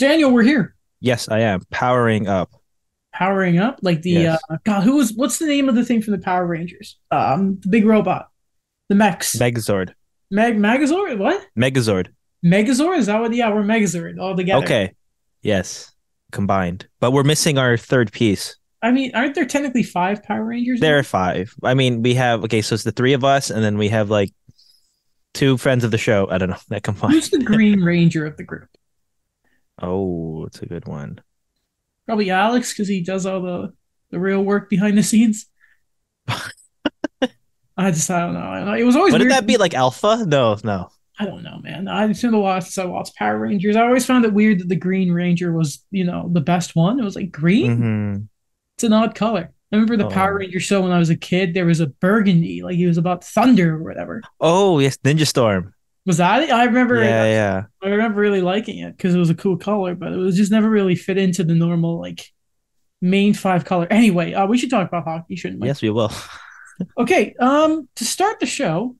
Daniel, we're here. Yes, I am powering up. Powering up, like the Yes. uh, God, who was? What's the name of the thing from the Power Rangers? Um, the big robot, the mechs. Megazord. Meg Megazord. What? Megazord. Megazord? Is that what? Yeah, we're Megazord all together. Okay. Yes. Combined. But we're missing our third piece. I mean, aren't there technically five Power Rangers? There are five. I mean, we have okay, so it's the three of us, and then we have like two friends of the show. I don't know that combined. Who's the Green Ranger of the group? Oh, it's a good one. Probably Alex because he does all the the real work behind the scenes. I just I don't know. I don't know. It was always Wouldn't weird. that be like Alpha? No, no. I don't know, man. I've seen a lot since I watched Power Rangers. I always found it weird that the Green Ranger was, you know, the best one. It was like green. Mhm. It's an odd color. I remember the Oh. Power Ranger show when I was a kid. There was a burgundy, like he was about thunder or whatever. Oh yes, Ninja Storm. Was that? I remember. Yeah, yeah. I remember really liking it because it was a cool color, but it was just never really fit into the normal like main five color. Anyway, uh, we should talk about hockey, shouldn't we? Yes, we will. Okay. Um, to start the show,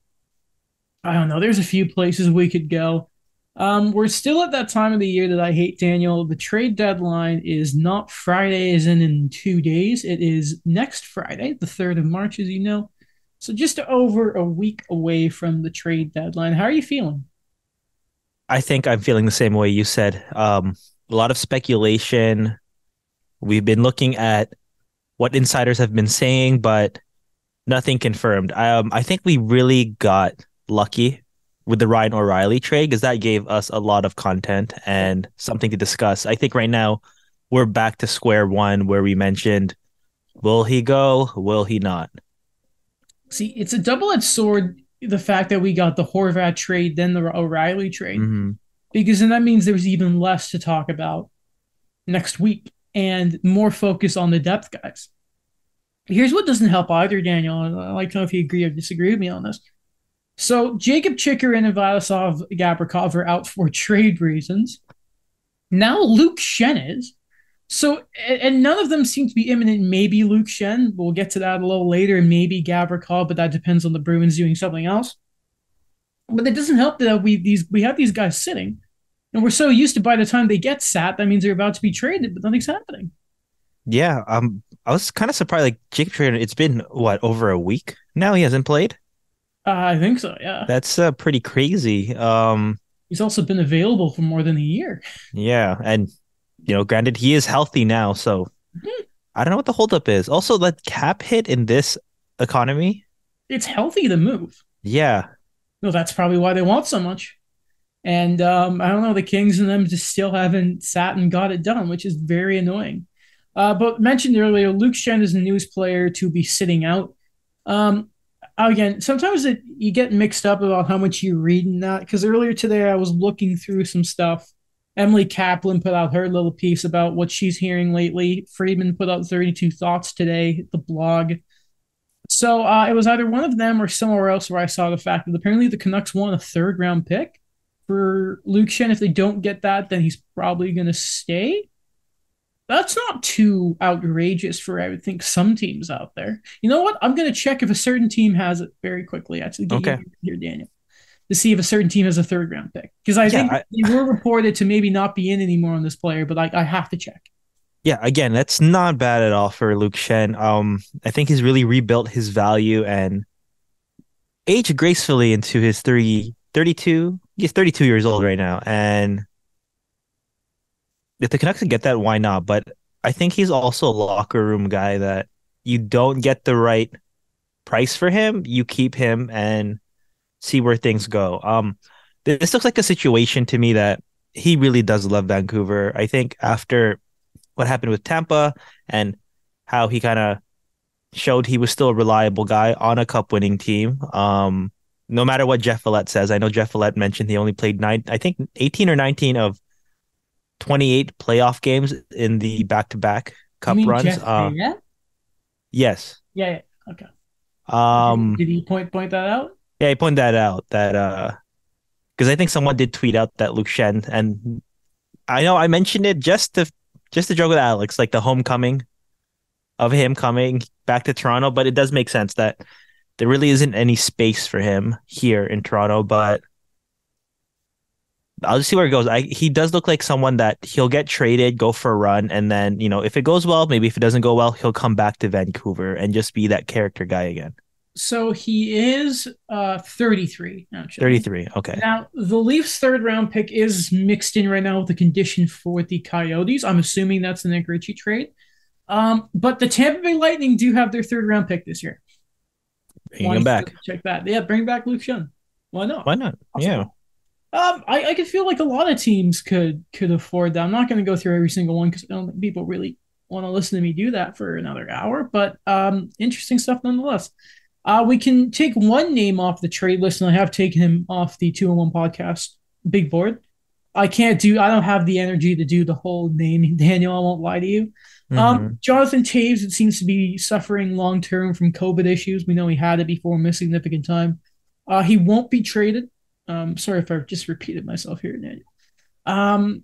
I don't know. There's a few places we could go. Um, we're still at that time of the year that I hate, Daniel. The trade deadline is not Friday, as in in two days. It is next Friday, the third of March, as you know. So just over a week away from the trade deadline. How are you feeling? I think I'm feeling the same way you said. Um, a lot of speculation. We've been looking at what insiders have been saying, but nothing confirmed. Um, I think we really got lucky with the Ryan O'Reilly trade because that gave us a lot of content and something to discuss. I think right now we're back to square one where we mentioned, will he go? Will he not? See, it's a double-edged sword. The fact that we got the Horvat trade, then the O'Reilly trade. Mhm. because then that means there's even less to talk about next week and more focus on the depth guys. Here's what doesn't help either, Daniel. I'd like to know if you agree or disagree with me on this. So Jacob Chychrun and Vladislav Gavrikov are out for trade reasons. Now Luke Schenn is. So and none of them seem to be imminent. Maybe Luke Schenn. We'll get to that a little later. and Maybe Gavrikov, but that depends on the Bruins doing something else. But it doesn't help that we these we have these guys sitting, and we're so used to by the time they get sat, that means they're about to be traded, but nothing's happening. Yeah, um, I was kind of surprised. Like Jacob Trainer, it's been what over a week now. He hasn't played. Uh, I think so. Yeah, That's uh, pretty crazy. Um, he's also been available for more than a year. yeah, and you know, granted, he is healthy now, so Mhm. I don't know what the holdup is. Also, that cap hit in this economy. It's healthy to move. Yeah, No, that's probably why they want so much. And um, I don't know, the Kings and them just still haven't sat and got it done, which is very annoying. Uh, but mentioned earlier, Luke Schenn is a news player to be sitting out. Um, again, sometimes it, you get mixed up about how much you read in that. Because earlier today, I was looking through some stuff. Emily Kaplan put out her little piece about what she's hearing lately. Friedman put out 32 Thoughts today, the blog. So uh, it was either one of them or somewhere else where I saw the fact that apparently the Canucks won a third round pick for Luke Schenn. If they don't get that, then he's probably going to stay. That's not too outrageous for I would think some teams out there. You know what? I'm going to check if a certain team has it very quickly. Actually, Okay. here, Daniel, to see if a certain team has a third round pick because I Yeah, think I- they were reported to maybe not be in anymore on this player, but like I have to check. yeah. Again, that's not bad at all for Luke Schenn. Um, I think he's really rebuilt his value and aged gracefully into his 30, 32. He's 32 years old right now, and if the Canucks can get that, why not? But I think he's also a locker room guy that you don't get the right price for him, you keep him and see where things go. Um, this looks like a situation to me that he really does love Vancouver. I think after what happened with Tampa and how he kind of showed he was still a reliable guy on a cup winning team. Um, no matter what Jeff Veillette says, I know Jeff Veillette mentioned he only played nine, I think 18 or 19 of 28 playoff games in the back to back cup runs. Jeff Uh, Payette? yes. Yeah, yeah. Okay. Um, Did he point point that out? Yeah, he pointed that out that, uh, because I think someone did tweet out that Luke Schenn, and I know I mentioned it just to just to joke with Alex, like the homecoming of him coming back to Toronto, but it does make sense that there really isn't any space for him here in Toronto. But I'll just see where it goes. I, he does look like someone that he'll get traded, go for a run, and then you know if it goes well, maybe if it doesn't go well, he'll come back to Vancouver and just be that character guy again. So he is uh 33 actually. 33. Okay. Now the Leafs third round pick is mixed in right now with the condition for the Coyotes. I'm assuming that's an Nick Ritchie trade. Um, but the Tampa Bay Lightning do have their third round pick this year. Bring him back. Check that. Yeah, bring back Luke Schenn. Why not? Why not? Yeah. Um, I, I could feel like a lot of teams could could afford that. I'm not going to go through every single one because I don't think people really want to listen to me do that for another hour. But um, interesting stuff nonetheless. Uh, we can take one name off the trade list, and I have taken him off the two and one podcast big board. I can't do. I don't have the energy to do the whole name, Daniel. I won't lie to you. Um, mm-hmm. Um, Jonathan Toews, it seems to be suffering long term from COVID issues. We know he had it before, missed significant time. Uh, he won't be traded. Um, sorry if I've just repeated myself here, Daniel. Um,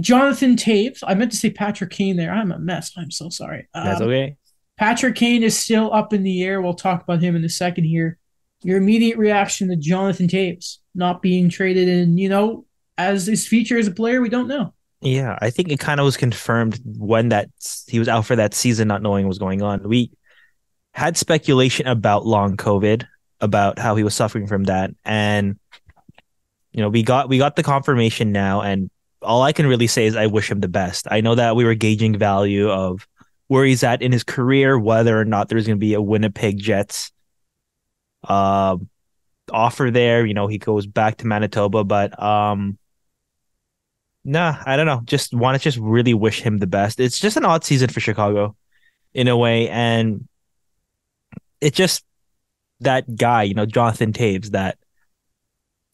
Jonathan Toews. I meant to say Patrick Kane there. I'm a mess. I'm so sorry. Um, That's okay. Patrick Kane is still up in the air. We'll talk about him in a second here. Your immediate reaction to Jonathan Toews not being traded, and you know, as his future as a player, we don't know. Yeah, I think it kind of was confirmed when that he was out for that season, not knowing what was going on. We had speculation about long COVID, about how he was suffering from that, and you know, we got we got the confirmation now, and all I can really say is I wish him the best. I know that we were gauging value of where he's at in his career, whether or not there's going to be a Winnipeg Jets uh, offer there. You know, he goes back to Manitoba, but um, nah, I don't know. Just want to just really wish him the best. It's just an odd season for Chicago, in a way, and it's just that guy, you know, Jonathan Toews, that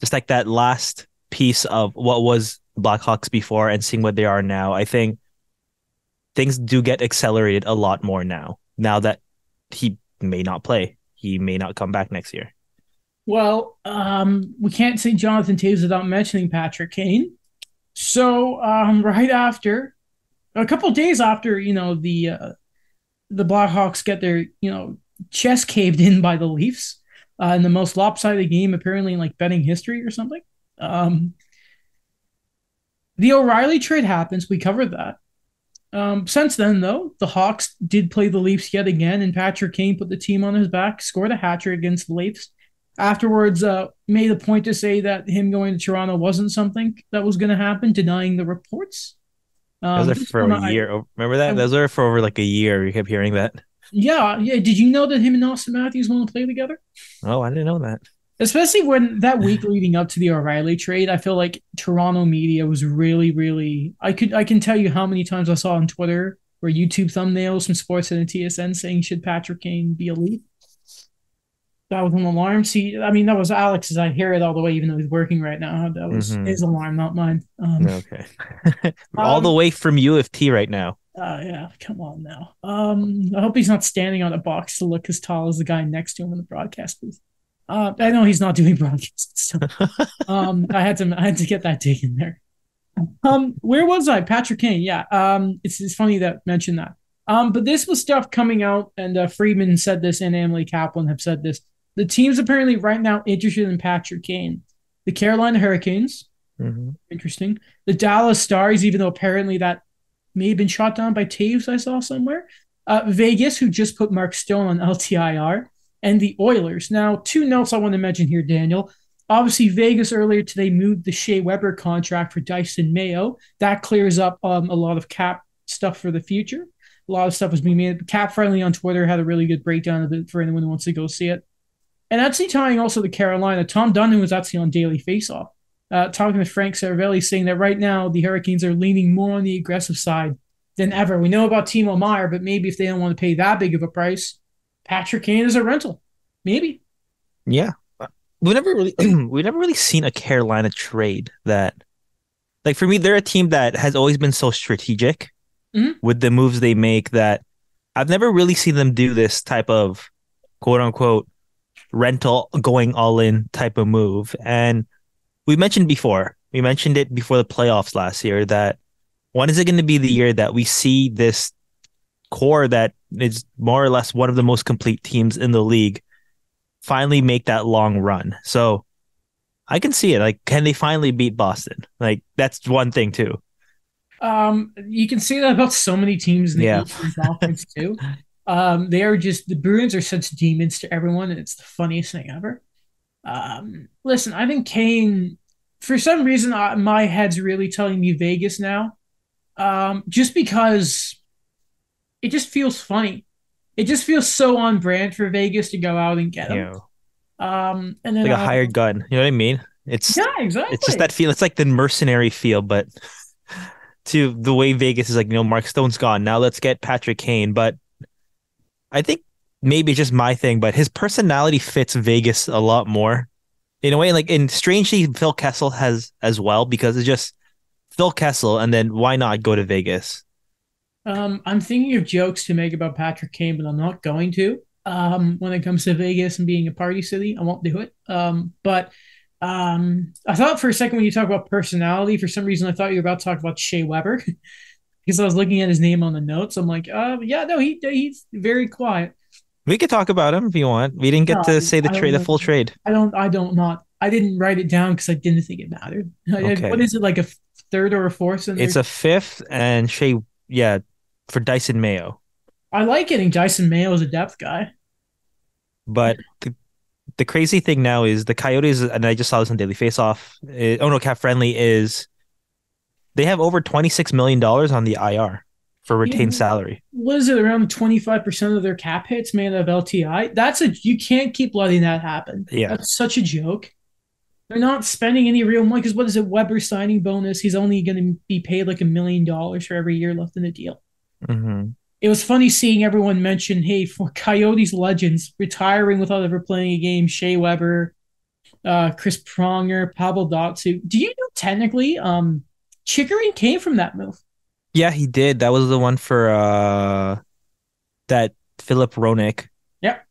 just like that last piece of what was Blackhawks before and seeing what they are now. I think things do get accelerated a lot more now. Now that he may not play, he may not come back next year. Well, um, we can't say Jonathan Toews without mentioning Patrick Kane. So, um, right after, a couple days after, you know, the uh, the Blackhawks get their, you know, chest caved in by the Leafs uh, in the most lopsided game apparently in like betting history or something. Um, the O'Reilly trade happens. We covered that. Um, since then, though, the Hawks did play the Leafs yet again, and Patrick Kane put the team on his back, scored a hat trick against the Leafs. Afterwards, uh, made a point to say that him going to Toronto wasn't something that was going to happen, denying the reports. Um, Those are for a year. I, Remember that? I, Those are for over like a year. You kept hearing that. Yeah, yeah. Did you know that him and Auston Matthews want to play together? Oh, I didn't know that especially when that week leading up to the O'Reilly trade, I feel like Toronto media was really, really. I could I can tell you how many times I saw on Twitter or YouTube thumbnails from Sportsnet and TSN saying should Patrick Kane be elite. That was an alarm. See, I mean, that was Alex's. I hear it all the way, even though he's working right now. That was mm-hmm. his alarm, not mine. Um, okay. all um, the way from U of T right now. Uh, yeah, come on now. Um, I hope he's not standing on a box to look as tall as the guy next to him in the broadcast booth. Uh, I know he's not doing broadcasts. So, um, I had to I had to get that taken there. Um, where was I? Patrick Kane. Yeah. Um, it's it's funny that mentioned that. Um, but this was stuff coming out, and uh, Friedman said this, and Emily Kaplan have said this. The teams apparently right now interested in Patrick Kane. The Carolina Hurricanes, mm-hmm. interesting. The Dallas Stars, even though apparently that may have been shot down by Toews, I saw somewhere. Uh, Vegas, who just put Mark Stone on LTIR and the Oilers. Now, two notes I want to mention here, Daniel. Obviously, Vegas earlier today moved the Shea Weber contract for Dysin Mayo. That clears up um, a lot of cap stuff for the future. A lot of stuff was being made. Cap Friendly on Twitter had a really good breakdown of it for anyone who wants to go see it. And actually tying also to Carolina, Tom Dundon was actually on Daily Faceoff, uh, talking to Frank Seravalli, saying that right now the Hurricanes are leaning more on the aggressive side than ever. We know about Timo Meier, but maybe if they don't want to pay that big of a price, Patrick Kane is a rental. Maybe. Yeah. We never really we never really seen a Carolina trade that like for me, they're a team that has always been so strategic mm-hmm. with the moves they make that I've never really seen them do this type of quote unquote rental going all in type of move. And we mentioned before, we mentioned it before the playoffs last year that when is it going to be the year that we see this core that is more or less one of the most complete teams in the league finally make that long run. So I can see it. Like, can they finally beat Boston? Like, that's one thing too. Um, you can see that about so many teams in the Yeah. Conference too. Um, they are just the Bruins are such demons to everyone, and it's the funniest thing ever. Um, listen, I think Kane, for some reason, I, my head's really telling me Vegas now. Um, just because it just feels funny. It just feels so on brand for Vegas to go out and get him. Know, Um, and then like a uh, hired gun. You know what I mean? It's Yeah, exactly. it's just that feel. It's like the mercenary feel, but to the way Vegas is like, you know, Mark Stone's gone. Now let's get Patrick Kane. But I think maybe it's just my thing, but his personality fits Vegas a lot more in a way. Like, and strangely, Phil Kessel has as well because it's just Phil Kessel, and then why not go to Vegas? Um, I'm thinking of jokes to make about Patrick Kane, but I'm not going to. Um, when it comes to Vegas and being a party city, I won't do it. Um, but um, I thought for a second when you talk about personality, for some reason I thought you were about to talk about Shea Weber because I was looking at his name on the notes. I'm like, uh, yeah, no, he he's very quiet. We could talk about him if you want. We didn't get No, to say the trade, the full trade. I don't, I don't not, I didn't write it down because I didn't think it mattered. Okay. What is it like a third or a fourth? In It's a fifth, and Shea, yeah, for Dysin Mayo. I like getting Dysin Mayo as a depth guy. But the, the crazy thing now is the Coyotes, and I just saw this on Daily Faceoff. eh, oh no, Cap Friendly is they have over twenty six million dollars on the IR for retained Yeah. salary. what is it around 25% of their cap hits made of LTI? That's a you can't keep letting that happen. Yeah. That's such a joke. They're not spending any real money because what is it? Weber signing bonus. He's only going to be paid like a million dollars for every year left in the deal. Hmm It was funny seeing everyone mention, hey, for Coyotes legends retiring without ever playing a game, Shea Weber, uh, Chris Pronger, Pavel Datsyuk. Do you know technically um, Chychrun came from that move? Yeah, he did. That was the one for uh that Philip Hronek. Yep.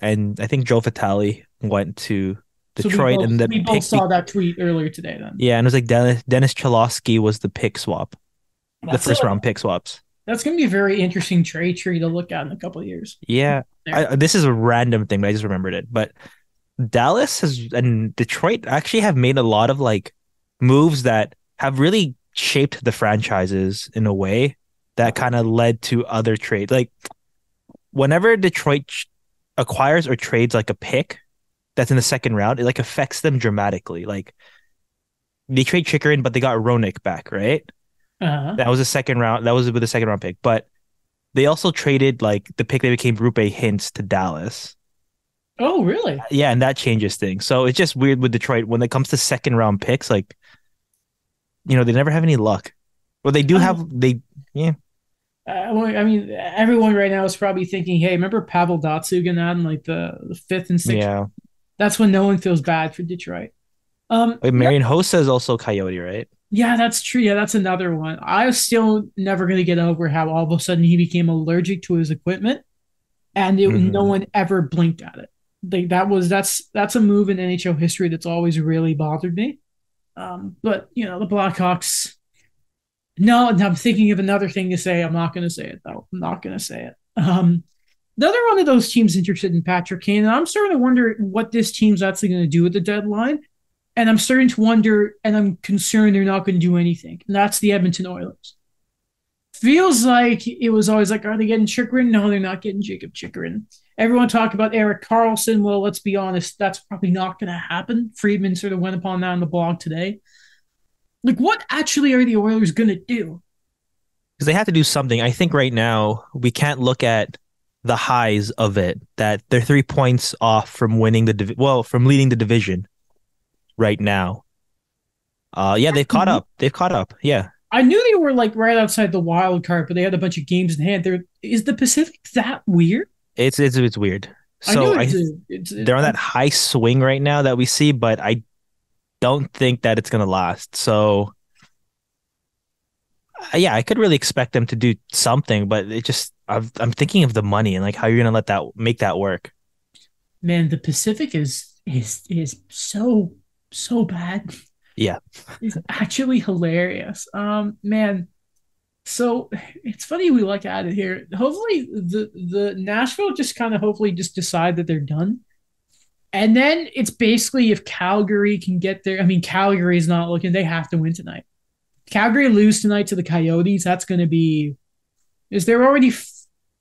And I think Joe Vitale went to So Detroit, both- and the we pick. both saw that tweet earlier today. Then yeah, and it was like Dennis Dennis Cholowski was the pick swap, the first a- round pick swaps. That's going to be a very interesting trade tree to look at in a couple of years. Yeah, I, this is a random thing, but I just remembered it. But Dallas has and Detroit actually have made a lot of like moves that have really shaped the franchises in a way that kind of led to other trades. Like whenever Detroit acquires or trades like a pick that's in the second round, it like affects them dramatically. Like they trade Chychrun, but they got Hronek back, right? Uh-huh. That was a second round. That was with a second round pick, but they also traded like the pick that became Roope Hintz to Dallas. Oh, really? Yeah, and that changes things. So it's just weird with Detroit when it comes to second round picks. Like, you know, they never have any luck. Well, they do I have. They Uh, well, I mean, everyone right now is probably thinking, "Hey, remember Pavel Datsyuk out in like the, the fifth and sixth? yeah. That's when no one feels bad for Detroit." Um, Wait, Marian Hossa is also Coyote, right? Yeah, that's true. Yeah, that's another one. I was still never going to get over how all of a sudden he became allergic to his equipment, and it, Mhm. no one ever blinked at it. Like that was that's that's a move in NHL history that's always really bothered me. Um, but you know the Blackhawks. No, and I'm thinking of another thing to say. I'm not going to say it though. I'm not going to say it. Um, another one of those teams interested in Patrick Kane, and I'm starting to wonder what this team's actually going to do at the deadline. And I'm starting to wonder, and I'm concerned they're not going to do anything. And that's the Edmonton Oilers. Feels like it was always like, are they getting Chychrun? No, they're not getting Jacob Chychrun. Everyone talked about Erik Karlsson. Well, let's be honest, that's probably not going to happen. Friedman sort of went upon that on the blog today. Like, what actually are the Oilers going to do? Because they have to do something. I think right now we can't look at the highs of it. That they're three points off from winning the divi- well, from leading the division right now. Uh, yeah, they've caught up. They've caught up. Yeah. I knew they were like right outside the wild card, but they had a bunch of games in hand. There is the Pacific that weird? It's it's it's weird. So I, it's, a- it's, they're on that high swing right now that we see, but I don't think that it's gonna last. So uh, yeah, I could really expect them to do something, but it just I've, I'm thinking of the money and like how you're gonna let that make that work. man. The Pacific is is is so so bad. Yeah. it's actually hilarious. Um, man. So it's funny we look at it here. Hopefully, the the Nashville just kind of hopefully just decide that they're done, And then it's basically if Calgary can get there. I mean, Calgary is not looking, they have to win tonight. Calgary lose tonight to the Coyotes. That's going to be. Is there already. F-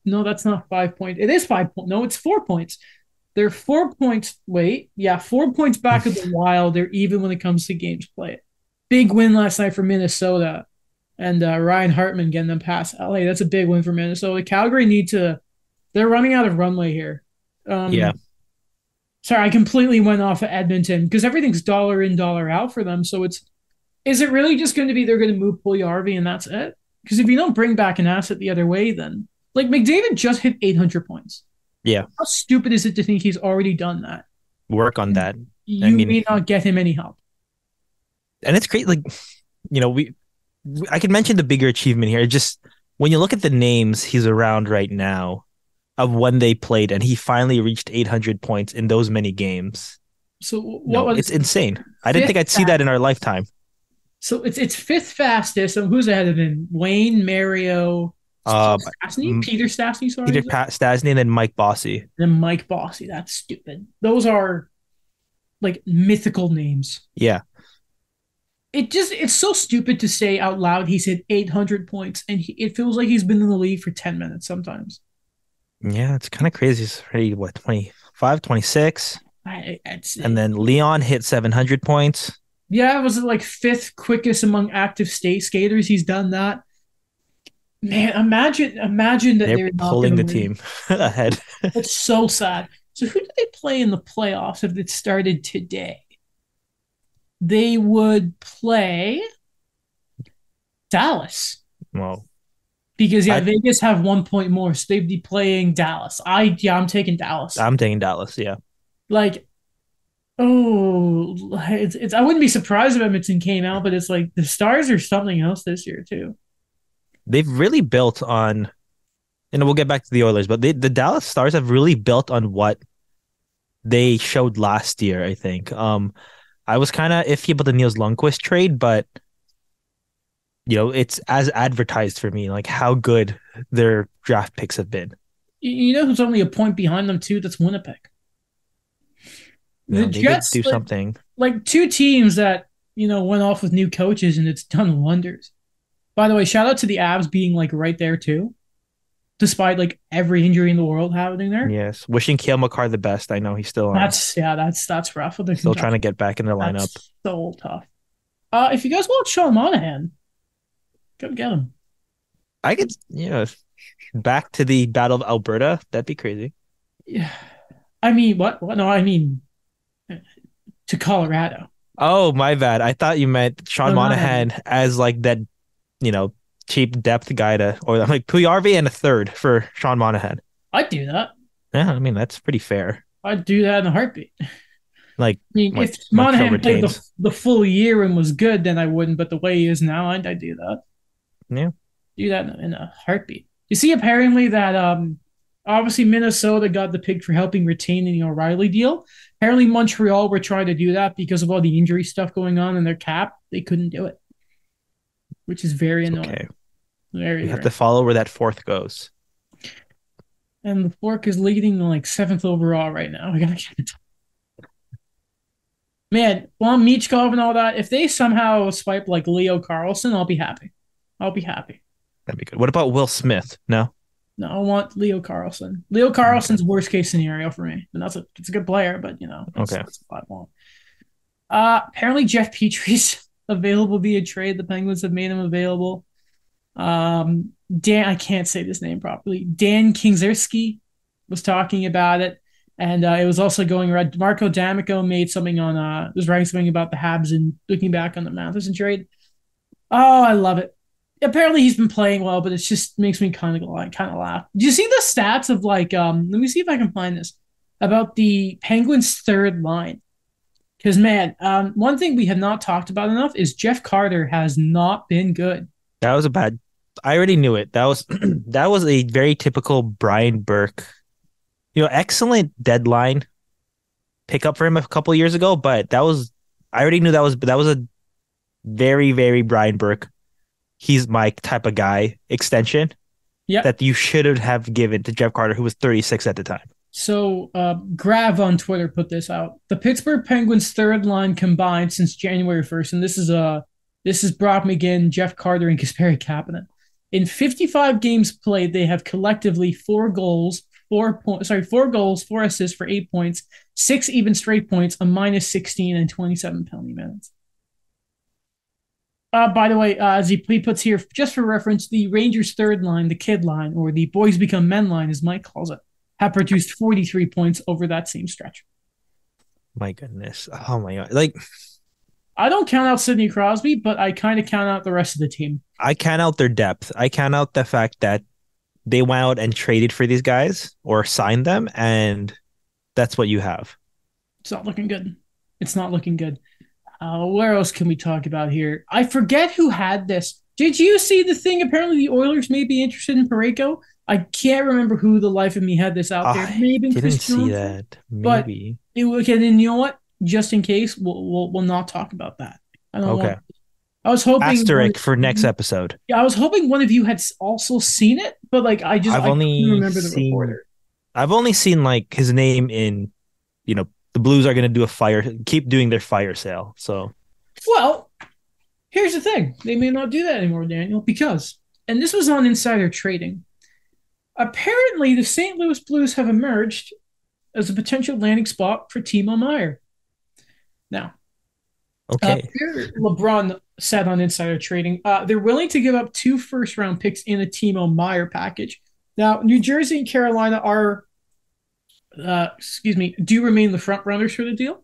no, that's not five points. It is five points. No, it's four points. They're four points. Wait, yeah, four points back of the Wild. They're even when it comes to games played. Big win last night for Minnesota, and uh, Ryan Hartman getting them past LA. That's a big win for Minnesota. Calgary need to. They're running out of runway here. Um, Yeah. Sorry, I completely went off of Edmonton because everything's dollar in, dollar out for them. So it's. Is it really just going to be they're going to move Puljujärvi and that's it? Because if you don't bring back an asset the other way, then like McDavid just hit 800 points. Yeah. How stupid is it to think he's already done that? Work on that. You I mean- may not get him any help. and it's great. Like, you know, we, I could mention the bigger achievement here. Just when you look at the names he's around right now, of when they played, and he finally reached 800 points in those many games. So what No, was it's insane. I didn't think I'd see that in our lifetime. so it's it's fifth fastest. So who's ahead of him? Wayne, Mario, Uh, Stastny, Peter Stastny, sorry, Peter? Pat Stastny and then Mike Bossy. and Mike Bossy. That's stupid. Those are like mythical names. Yeah, It just it's so stupid to say out loud he's hit 800 points and he, it feels like he's been in the league for 10 minutes sometimes. yeah, it's kind of crazy. He's already what 25, 26, I, it's, and then Leon hit 700 points. yeah, it was like fifth quickest among active state skaters? He's done that. Man, imagine imagine that They're they're pulling the win. team ahead. That's so sad. So who do they play in the playoffs if it started today? They would play Dallas Well, because yeah, I- Vegas have one point more, so they'd be playing Dallas. I yeah, I'm taking Dallas. I'm taking Dallas. Yeah, like, oh, it's, it's I wouldn't be surprised if Edmonton came out, but it's like the Stars are something else this year too. They've really built on. And we'll get back to the Oilers, but they, the Dallas Stars have really built on what they showed last year. I think. Um, I was kind of iffy about the Nils Lundkvist trade, but you know, it's as advertised for me, like how good their draft picks have been. You, know who's only a point behind them too? That's Winnipeg. Know, they could do like- something. like two teams that you know went off with new coaches and it's done wonders. By the way, shout out to the Avs being like right there too, despite like every injury in the world happening there. Yes, wishing Cale Makar the best. I know he's still on, That's yeah, that's that's rough. With the still trying to get back in the lineup. That's so tough. Uh, if you guys want Sean Monahan, go get him. I could, you know, back to the Battle of Alberta. That'd be crazy. Yeah, I mean, what? What? No, I mean to Colorado. Oh, my bad. I thought you meant Sean Oh, Monahan as like that, you know, cheap depth guy to, or I'm like Puljujärvi and a third for Sean Monahan. I'd do that. Yeah, I mean that's pretty fair. I'd do that in a heartbeat. Like, I mean, Like- if Monahan played the, the full year and was good, then I wouldn't. But the way he is now, I'd, I'd do that. Yeah. do that in a, in a heartbeat. You see, apparently that um, obviously Minnesota got the pick for helping retain the O'Reilly deal. Apparently Montreal were trying to do that because of all the injury stuff going on in their cap. They couldn't do it, which is very annoying. okay, Very. you have to follow where that fourth goes. and the fork is leading like seventh overall right now. I gotta get it. Man, well, Michkov and all that. If they somehow swipe like Leo Carlsson, I'll be happy. I'll be happy. That'd be good. What about Will Smith? No, No, I want Leo Carlsson. Leo Carlsson's worst case scenario for me. And that's a it's a good player, but you know, that's, Okay. that's what I want. Uh apparently Jeff Petry's available via trade. The Penguins have made him available. Um Dan I can't say this name properly. Dan Kingerski was talking about it. And uh, it was also going around. Marco D'Amico made something on uh was writing something about the Habs and looking back on the Matheson trade. Oh, I love it apparently he's been playing well, but it just makes me kind of like kind of laugh. Do you see the stats of like um? Let me see if I can find this about the Penguins' third line. Because man, um, one thing we have not talked about enough is Jeff Carter has not been good. that was a bad. I already knew it. That was that was a very typical Brian Burke. You know, excellent deadline pickup for him a couple years ago, but that was I already knew that was that was a very very Brian Burke. He's my type of guy extension Yep. that you should have given to Jeff Carter, who was 36 at the time. So uh, Grav on Twitter put this out. The Pittsburgh Penguins' third line combined since January 1st, and this is uh this is Brock McGinn, Jeff Carter, and Kasperi Kapanen. In 55 games played, they have collectively four goals, four points, sorry, four goals, four assists for eight points, six even straight points, a minus 16, and 27 penalty minutes. Uh, by the way, uh, as he, he puts here, just for reference, the Rangers' third line, the kid line, or the boys become men line, as Mike calls it, have produced 43 points over that same stretch. My goodness. Oh my god. Like I don't count out Sidney Crosby, but I kind of count out the rest of the team. I count out their depth. I count out the fact that they went out and traded for these guys or signed them, and that's what you have. It's not looking good. It's not looking good. Uh, where else can we talk about here? I forget who had this. Did you see the thing? Apparently, the Oilers may be interested in Parayko. I can't remember who the life of me had this out there. I Maybe didn't Chris see that. But- Maybe. It, okay, then you know what? Just in case, we'll we'll, we'll not talk about that. I don't Okay. want. I was hoping Asterisk for next episode. Yeah, I was hoping one of you had also seen it, but like I just I've I only remember the seen- reporter. I've only seen like his name in, you know, the Blues are going to do a fire, keep doing their fire sale. So Well, here's the thing: they may not do that anymore, Daniel, because and this was on Insider Trading. Apparently, the St. Louis Blues have emerged as a potential landing spot for Timo Meier. Now, Uh, okay, here LeBrun said on Insider Trading, uh, they're willing to give up two first round picks in a Timo Meier package. Now, New Jersey and Carolina are, uh, excuse me, do remain the front runners for the deal.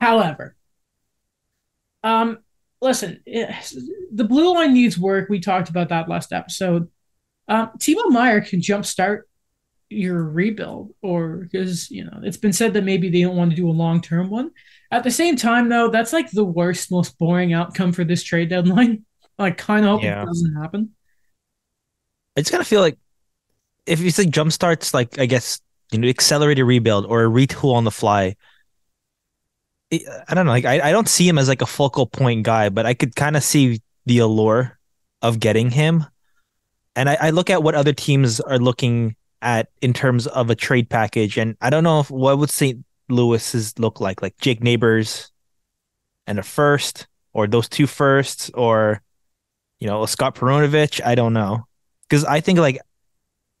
However, um, listen, eh, the blue line needs work. We talked about that last episode. Um, Timo Meier can jumpstart your rebuild, or because you know it's been said that maybe they don't want to do a long term one. At the same time, though, that's like the worst, most boring outcome for this trade deadline. I kind of hope Yeah. it doesn't happen. I just kind of feel like if you say jump starts, like I guess you know, accelerated rebuild or a retool on the fly. I don't know. Like I, I don't see him as like a focal point guy, but I could kind of see the allure of getting him. And I, I look at what other teams are looking at in terms of a trade package, and I don't know if what would St. Louis's look like, like Jake Neighbours and a first, or those two firsts, or you know, Scott Perunovich. I don't know because I think like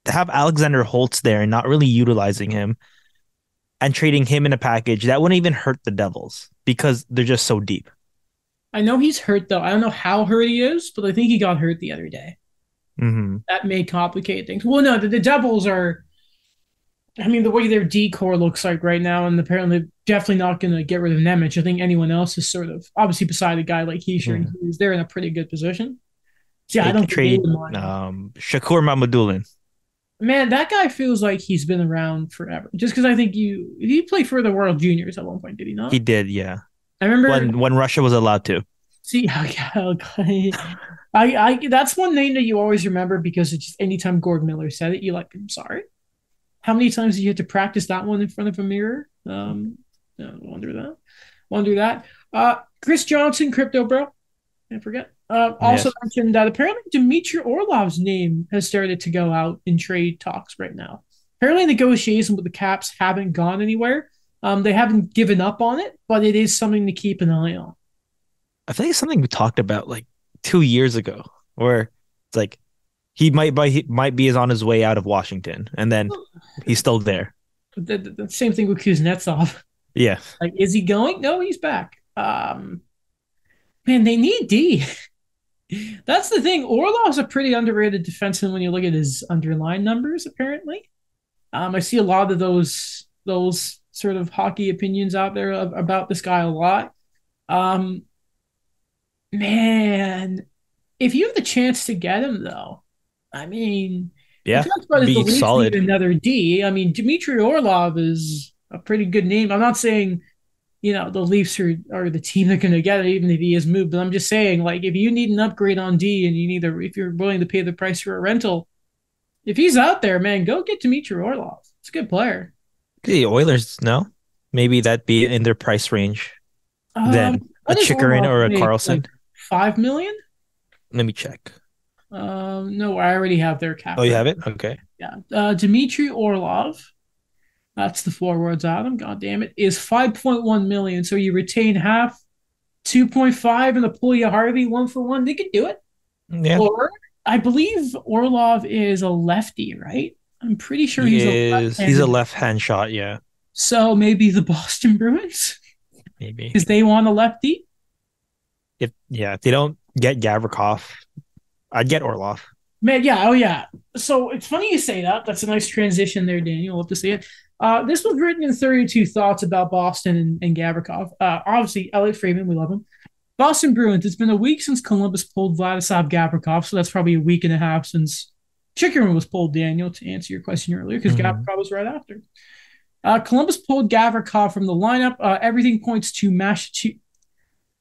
to have Alexander Holtz there and not really utilizing him and trading him in a package that wouldn't even hurt the Devils because they're just so deep. I know he's hurt though. I don't know how hurt he is, but I think he got hurt the other day. Mm-hmm. That may complicate things. Well, no, the, the Devils are. I mean, the way their decor looks like right now, and apparently definitely not going to get rid of Nemec. I think anyone else is sort of obviously beside a guy like Hischier and Hughes, they're in a pretty good position. So, yeah, I don't trade um, Shakur Mukhamadullin. Man, that guy feels like he's been around forever. Just because I think you he played for the World Juniors at one point, did he not? He did, yeah. I remember. When when Russia was allowed to. See, okay, okay. I, I, that's one name that you always remember because it's just anytime Gord Miller said it, you like, I'm sorry. How many times did you have to practice that one in front of a mirror? Um, no, wonder that. Wonder that. Uh, Chris Johnson, crypto bro. I forget. Uh, also Yes. mentioned that apparently Dmitry Orlov's name has started to go out in trade talks right now. Apparently, negotiations with the Caps haven't gone anywhere. Um, they haven't given up on it, but it is something to keep an eye on. I think it's something we talked about like two years ago, where it's like he might by he might be is on his way out of Washington, and then he's still there. The, the, the same thing with Kuznetsov. Yeah, Like, is he going? No, he's back. Um, man, they need D. That's the thing. Orlov's a pretty underrated defenseman when you look at his underlying numbers. Apparently, um, I see a lot of those those sort of hockey opinions out there of, about this guy a lot. Um, man, if you have the chance to get him, though, I mean, yeah. be solid. another D. I mean, Dmitry Orlov is a pretty good name. I'm not saying, you know, the Leafs are, are the team that are going to get it, even if he is moved. But I'm just saying, like, if you need an upgrade on D and you need a, if you're willing to pay the price for a rental, if he's out there, man, go get Dmitry Orlov. It's a good player. The Oilers, no, maybe that'd be in their price range. Then Um, a does Chychrun Orlov or a? Karlsson. Like five million? Let me check. Um, no, I already have their cap. Oh, you have it? Okay. Yeah. Uh, Dmitry Orlov That's the forwards, Adam. God damn it. Is 5.1 million. So you retain half, 2.5 in the Puljujarvi Harvey one for one. They could do it. Yeah. Or I believe Orlov is a lefty, right? I'm pretty sure he he's is, a he's a left hand shot, yeah. So maybe the Boston Bruins? Maybe. Because they want a lefty? If yeah, if they don't get Gavrikov, I'd get Orlov. Man, yeah, oh yeah. So it's funny you say that. That's a nice transition there, Daniel. Love to see it. Uh, this was written in 32 Thoughts about Boston and, and Gavrikov. Uh, obviously, Elliotte Friedman, we love him. Boston Bruins, it's been a week since Columbus pulled Vladislav Gavrikov, so that's probably a week and a half since Chychrun was pulled, Daniel, to answer your question earlier, because mm-hmm. Gavrikov was right after. Uh, Columbus pulled Gavrikov from the lineup. Uh, everything points to Mash.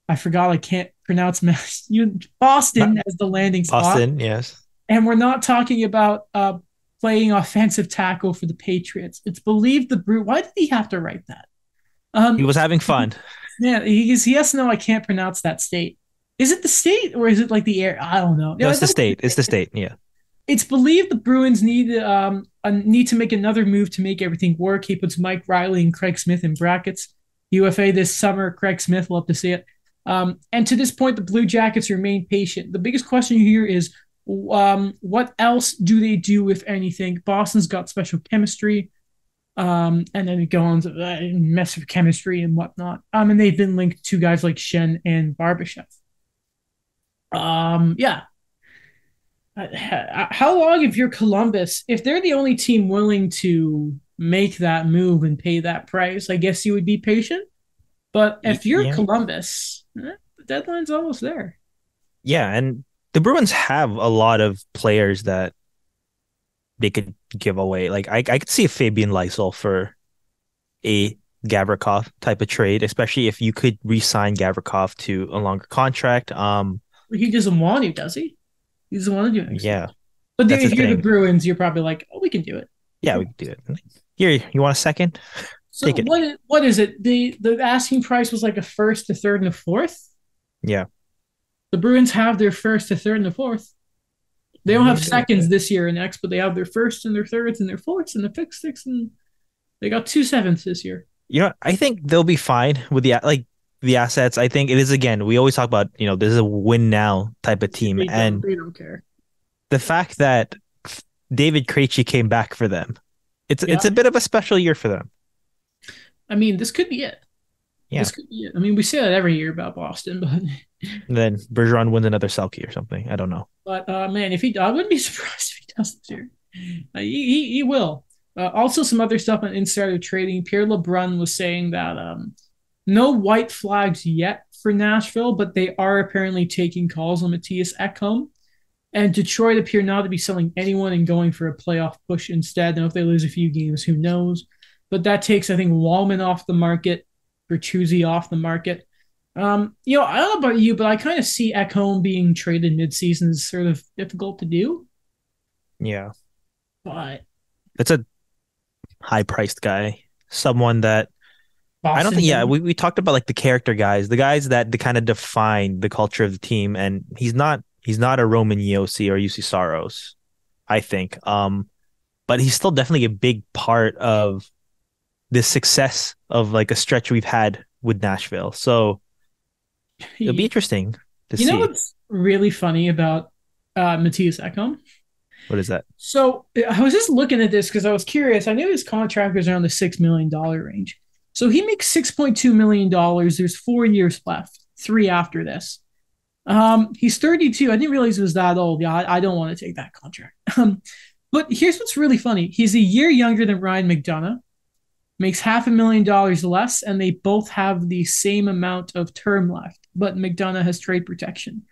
I forgot I can't pronounce. You Boston as the landing spot. Boston, yes. And we're not talking about uh, playing offensive tackle for the Patriots. It's believed the brute. Why did he have to write that? Um, he was having fun. Yeah, He he's yes, no, I can't pronounce that state. Is it the state or is it like the air? I don't know. No, it's the state. It's the state. Yeah. It's believed the Bruins need um need to make another move to make everything work. He puts Mike Reilly and Craig Smith in brackets. UFA this summer. Craig Smith, love to see it. Um, and to this point, the Blue Jackets remain patient. The biggest question here is um, what else do they do, if anything? Boston's got special chemistry. Um, and then it goes on to uh, mess with chemistry and whatnot. Um, and they've been linked to guys like Schenn and Barbashev. Um, yeah. Uh, how long, if you're Columbus, if they're the only team willing to make that move and pay that price, I guess you would be patient. But if you're yeah. Columbus, eh, the deadline's almost there. Yeah, and the Bruins have a lot of players that they could give away. Like I, I could see a Fabian Lysell for a Gavrikov type of trade, especially if you could re-sign Gavrikov to a longer contract. Um, he doesn't want to, does he? He doesn't want to do it. Yeah, but if you're the Bruins, you're probably like, oh, we can do it. Yeah, we can do it. Here, you want a second? So Take it. what? What is it? The the asking price was like a first, a third, and a fourth. Yeah. The Bruins have their first, a third, and a fourth. They don't have seconds this year and next, but they have their first and their thirds and their fourths and the fifth, sixth, and they got two sevenths this year. You know, I think they'll be fine with the like the assets. I think it is again. We always talk about you know this is a win now type of team, they and they don't care. The fact that David Krejci came back for them, it's yeah. it's a bit of a special year for them. I mean, this could be it. Yeah. Be. I mean, we say that every year about Boston, but then Bergeron wins another Selke or something. I don't know. But uh, man, if he, I wouldn't be surprised if he does this year. Uh, he, he, he will. Uh, also, some other stuff on insider trading. Pierre LeBrun was saying that um, no white flags yet for Nashville, but they are apparently taking calls on Mattias Ekholm. And Detroit appear not to be selling anyone and going for a playoff push instead. Now, if they lose a few games, who knows? But that takes, I think, Walman off the market, Bertuzzi off the market. Um, you know, I don't know about you, but I kind of see Ekholm being traded midseason is sort of difficult to do. Yeah. But it's a high priced guy. Someone that Boston I don't think yeah, we, we talked about like the character guys, the guys that kind of define the culture of the team, and he's not he's not a Roman Josi or Juuse Saros, I think. Um, but he's still definitely a big part of the success of like a stretch we've had with Nashville. So it'll be interesting to you see. You know what's really funny about uh, Mattias Ekholm? What is that? So I was just looking at this because I was curious. I knew his contract was around the six million dollar range. So he makes six point two million dollars. There's four years left, three after this. Um, he's 32. I didn't realize he was that old. Yeah, I, I don't want to take that contract. Um, but here's what's really funny. He's a year younger than Ryan McDonagh makes half a million dollars less, and they both have the same amount of term left. But McDonagh has trade protection.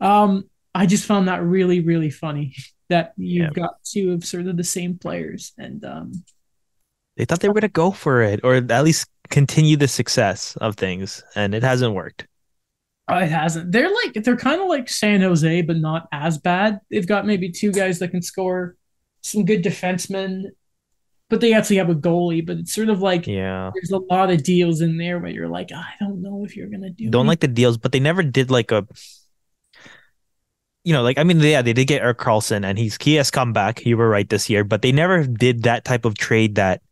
Um, I just found that really, really funny that you've yeah. got two of sort of the same players, and um, they thought they were going to go for it, or at least continue the success of things, and it hasn't worked. Oh, it hasn't. They're like they're kind of like San Jose, but not as bad. They've got maybe two guys that can score, some good defensemen, but they actually have a goalie. But it's sort of like yeah, there's a lot of deals in there where you're like, I don't know if you're gonna do. Don't like the deals, but they never did like a. You know, like I mean, yeah, they did get Erik Karlsson, and he's he has come back. You were right this year, but they never did that type of trade that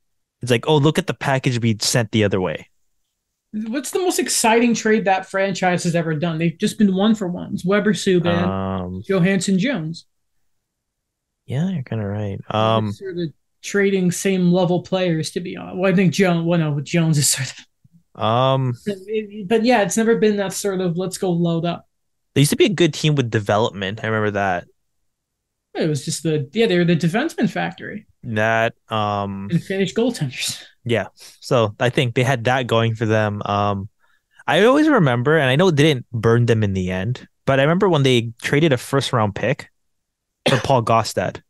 it's like, oh, look at the package we sent the other way. What's the most exciting trade that franchise has ever done? They've just been one for ones. Weber Subban, Um, Johansen Jones. yeah, you're kind of right. Um, sort of trading same level players to be honest. Well, I think Jones. Well, no, Jones is sort of. um, But yeah, it's never been that sort of let's go load up. they used to be a good team with development. I remember that. It was just the yeah, they were the defenseman factory That um, and Finnish goaltenders. yeah. So I think they had that going for them. Um, I always remember, and I know it didn't burn them in the end, but I remember when they traded a first round pick for Paul Gaustad.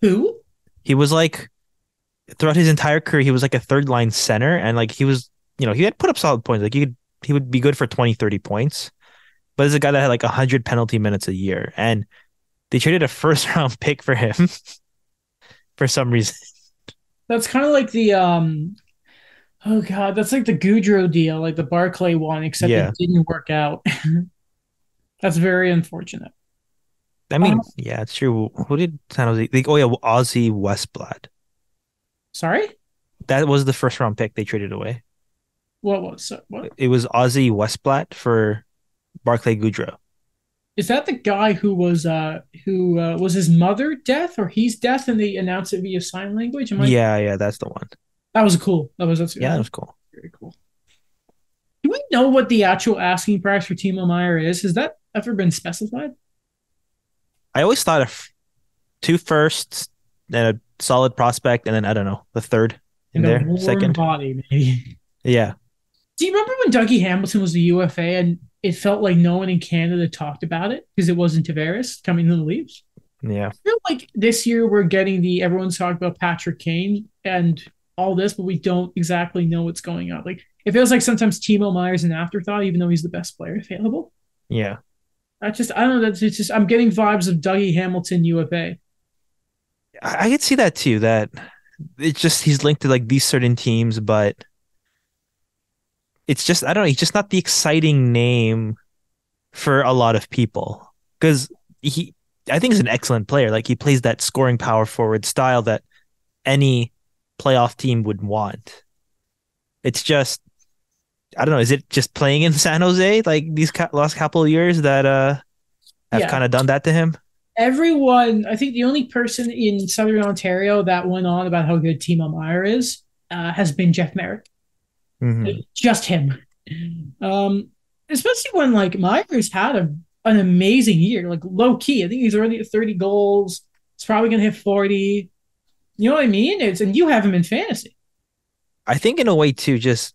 Who? He was like throughout his entire career, he was like a third line center, and like he was, you know, he had put up solid points. Like he could, he would be good for 20, 30 points. But as a guy that had like hundred penalty minutes a year, and they traded a first round pick for him for some reason. That's kind of like the um. Oh god, that's like the Goodrow deal, like the Barclay one, except Yeah. it didn't work out. that's very unfortunate. I mean, Uh-huh. yeah, it's true. Who did San Jose? They, oh yeah, Ozzy Wiesblatt. Sorry, That was the first round pick they traded away. what was so, what It was Ozzy Wiesblatt for Barclay Goodrow. is that? The guy who was uh who uh, was his mother death or he's death, and they announced it via sign language? I, yeah, yeah, that's the one. that was cool. That was that's Yeah, that was cool. very cool. Do we know what the actual asking price for Timo Meier is? Has that ever been specified? I always thought of two firsts and a solid prospect, and then I don't know the third in a there, second. body, maybe. Yeah, Do you remember when Dougie Hamilton was the UFA and it felt like no one in Canada talked about it because it wasn't Tavares coming to the Leafs? yeah, I feel like this year we're getting the everyone's talking about Patrick Kane and all this, but we don't exactly know what's going on. Like it feels like sometimes Timo Meier's an afterthought, even though he's the best player available. yeah. I just I don't know. That's it's just I'm getting vibes of Dougie Hamilton UFA. I, I could see that too. That it's just he's linked to like these certain teams, but it's just I don't know. He's just not the exciting name for a lot of people because he. I think he's an excellent player. Like he plays that scoring power forward style that any playoff team would want. It's just I don't know. Is it just playing in San Jose like these last couple of years that uh have Yeah. kind of done that to him? Everyone, I think the only person in Southern Ontario that went on about how good Timo Meier is uh, has been Jeff Marek. Mhm. just him. Um, especially when like Meier's had a, an amazing year, like low key. I think he's already at 30 goals. He's probably gonna hit 40. You know what I mean? It's and you have him in fantasy. I think in a way too, just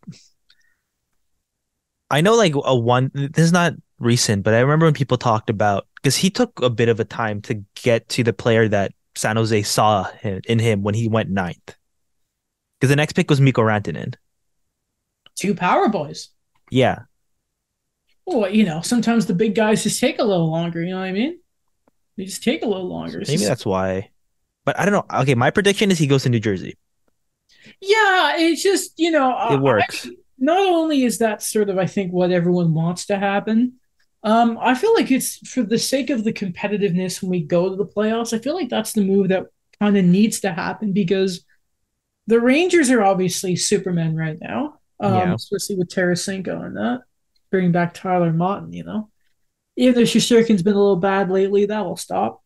I know like a one this is not recent, but I remember when people talked about because he took a bit of a time to get to the player that San Jose saw in him when he went ninth. Because the next pick was Mikko Rantanen. Two power boys. Yeah. Well, you know, sometimes the big guys just take a little longer. You know what I mean? They just take a little longer. Maybe just- that's why. But I don't know. Okay, my prediction is he goes to New Jersey. Yeah, it's just you know It works. I- not only is that sort of I think what everyone wants to happen. Um, I feel like it's for the sake of the competitiveness when we go to the playoffs. I feel like that's the move that kind of needs to happen because the Rangers are obviously Supermen right now, um, Yeah. especially with Tarasenko and that. Bring back Tyler Motton, you know. Even though Shesterkin's been a little bad lately, that will stop.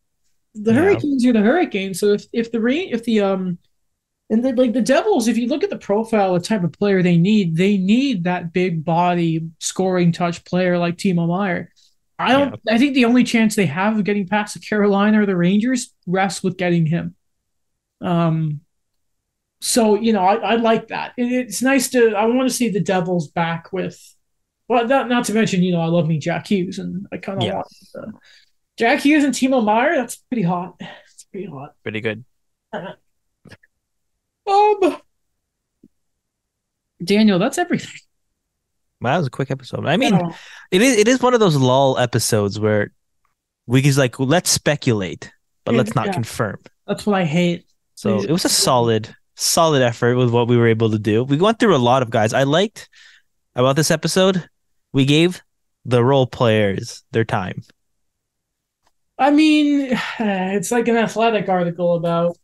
The Yeah. Hurricanes are the Hurricanes, so if if the rain if the um and then, like the Devils, if you look at the profile, the type of player they need, they need that big body scoring touch player like Timo Meier. I don't. I think the only chance they have of getting past the Carolina or the Rangers rests with getting him. Um. So you know, I, I like that. It, it's nice to. I want to see the Devils back with. Well, not not to mention, you know, I love me Jack Hughes, and I kind of Yeah. want uh, Jack Hughes and Timo Meier. That's pretty hot. It's pretty hot. Pretty good. Um, Daniel, that's everything. Well, that was a quick episode. I mean, Oh, it is it is one of those lull episodes where we just like let's speculate, but let's not yeah. confirm. that's what I hate. So Please- it was a solid, solid effort with what we were able to do. We went through a lot of guys. I liked about this episode. We gave the role players their time. I mean, it's like an athletic article about,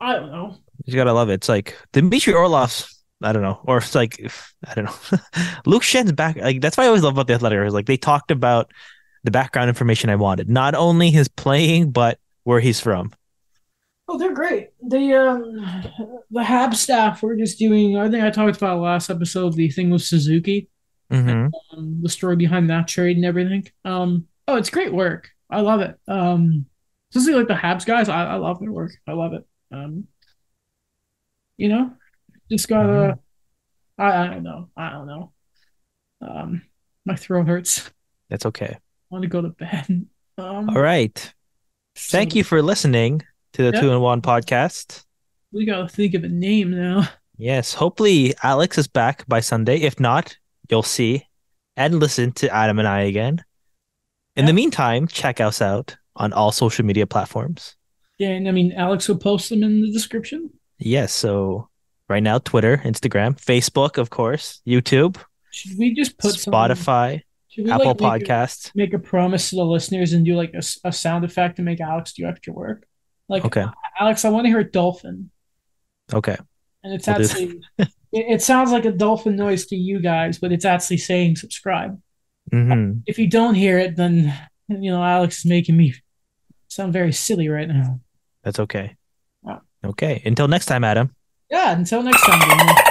I don't know, You gotta love it. It's like Dmitry Orlov's. I don't know, or it's like I don't know. Luke Schenn's back. Like that's why I always love about the Athletic. Is like they talked about the background information I wanted, not only his playing, but where he's from. Oh, they're great. The um, the Hab staff were just doing. I think I talked about last episode the thing with Suzuki, Mm-hmm. um, the story behind that trade and everything. Um, oh, it's great work. I love it. Um, especially like the Habs guys. I, I love their work. I love it. Um, you know, just gotta. I, I don't know. I don't know. Um, my throat hurts. That's okay. I want to go to bed. Um, All right. Thank so you for listening to the Yeah. Two and One podcast. We gotta think of a name now. Yes, hopefully Alex is back by Sunday. If not, you'll see and listen to Adam and I again. In the meantime, check us out on all social media platforms. Yeah, and I mean, Alex will post them in the description. Yes, so right now, Twitter, Instagram, Facebook, of course, YouTube, Should we just put Spotify, Apple like, make a- Podcasts. make a promise to the listeners and do like a sound effect to make Alex do extra work. Like, Okay. Alex, I want to hear a dolphin, Okay. and it's We'll actually it, it sounds like a dolphin noise to you guys, but it's actually saying subscribe. hmm If you don't hear it, then you know Alex is making me sound very silly right now. That's okay. Wow. Okay. Until next time, Adam. Yeah. Until next time.